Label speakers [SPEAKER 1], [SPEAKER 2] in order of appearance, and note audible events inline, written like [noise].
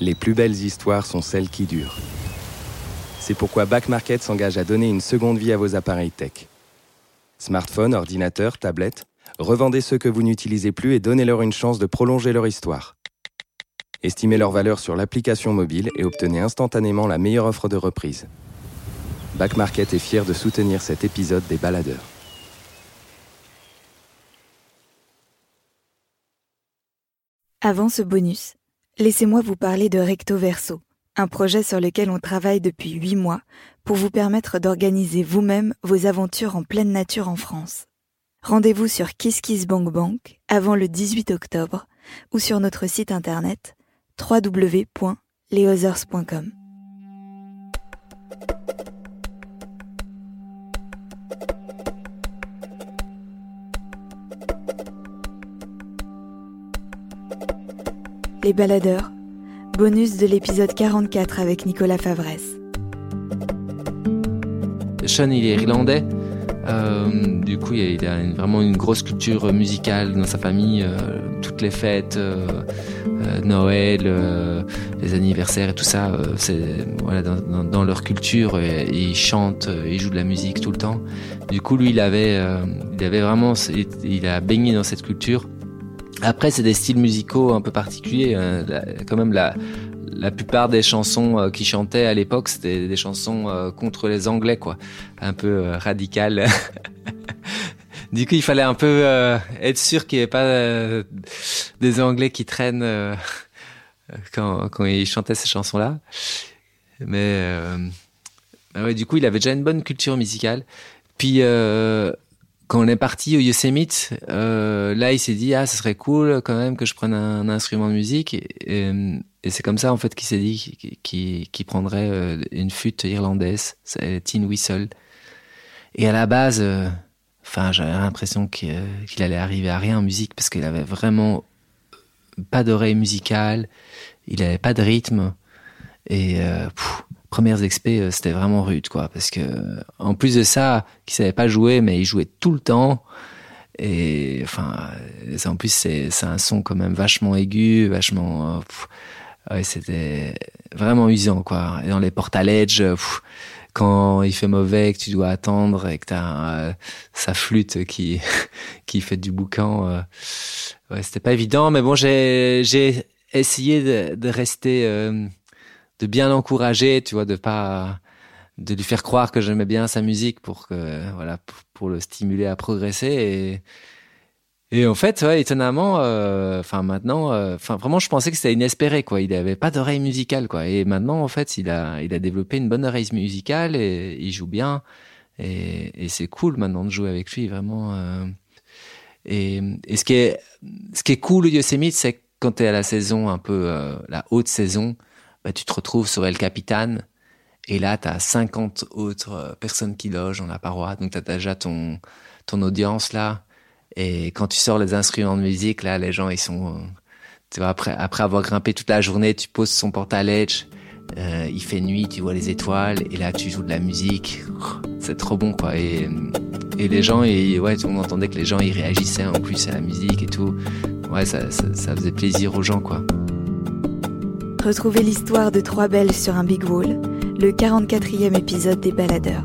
[SPEAKER 1] Les plus belles histoires sont celles qui durent. C'est pourquoi Back Market s'engage à donner une seconde vie à vos appareils tech. Smartphones, ordinateurs, tablettes, revendez ceux que vous n'utilisez plus et donnez-leur une chance de prolonger leur histoire. Estimez leur valeur sur l'application mobile et obtenez instantanément la meilleure offre de reprise. Back Market est fier de soutenir cet épisode des baladeurs.
[SPEAKER 2] Avant ce bonus, laissez-moi vous parler de Recto Verso, un projet sur lequel on travaille depuis huit mois pour vous permettre d'organiser vous-même vos aventures en pleine nature en France. Rendez-vous sur KissKissBankBank avant le 18 octobre ou sur notre site internet www.leothers.com. Les baladeurs, bonus de l'épisode 44 avec Nicolas Favresse.
[SPEAKER 3] Sean, il est irlandais. Euh, du coup, il a vraiment une grosse culture musicale dans sa famille. Euh, toutes les fêtes, euh, Noël, les anniversaires et tout ça, c'est dans, leur culture. ils chantent, ils jouent de la musique tout le temps. Du coup, lui, il avait, il avait vraiment, il a baigné dans cette culture. Après, c'est des styles musicaux un peu particuliers. Hein. quand même, la, la plupart des chansons euh, qu'il chantait à l'époque, c'était des chansons euh, contre les Anglais, quoi. Un peu euh, radicales. [laughs] du coup, il fallait un peu être sûr qu'il n'y ait pas des Anglais qui traînent [laughs] quand, quand il chantait ces chansons-là. Mais bah ouais, du coup, il avait déjà une bonne culture musicale. Puis quand on est parti au Yosemite, euh, là, il s'est dit ah, ce serait cool quand même que je prenne un, instrument de musique. Et, c'est comme ça en fait qu'il s'est dit qu'il prendrait euh, une flûte irlandaise, Tin Whistle. Et à la base, euh, enfin, j'avais l'impression qu'il allait arriver à rien en musique parce qu'il avait vraiment pas d'oreille musicale, il avait pas de rythme et euh, premières expés, euh, c'était vraiment rude, quoi. Parce que, en plus de ça, qu'il savait pas jouer, mais il jouait tout le temps. Et, enfin, en plus, c'est, un son quand même vachement aigu, vachement, euh, ouais, c'était vraiment usant, quoi. Et dans les portes à quand il fait mauvais, que tu dois attendre et que t'as euh, sa flûte qui, [laughs] qui fait du boucan, ouais, c'était pas évident. Mais bon, j'ai, j'ai essayé de, de rester, de bien l'encourager, tu vois, de pas de lui faire croire que j'aimais bien sa musique pour que voilà pour, le stimuler à progresser. Et et en fait ouais, étonnamment euh, enfin maintenant euh, enfin vraiment je pensais que c'était inespéré quoi. Il avait pas d'oreille musicale quoi. Et maintenant en fait il a il a développé une bonne oreille musicale et il joue bien. Et, et c'est cool maintenant de jouer avec lui vraiment euh. et, et ce qui est ce qui est cool au Yosemite c'est quand tu es à la saison un peu la haute saison bah, tu te retrouves sur El Capitan et là, tu as 50 autres euh, personnes qui logent dans la paroi. Donc, tu as déjà ton, ton audience là. Et quand tu sors les instruments de musique, là, les gens, ils sont... Euh, tu vois, après, après avoir grimpé toute la journée, tu poses son porte euh, il fait nuit, tu vois les étoiles, et là, tu joues de la musique. C'est trop bon, quoi. Et, et les gens, et, ouais, on entendait que les gens, ils réagissaient en plus à la musique et tout. Ouais, ça, ça, ça faisait plaisir aux gens, quoi.
[SPEAKER 2] Retrouvez l'histoire de Trois Belles sur un Big Wall, le 44e épisode des Baladeurs.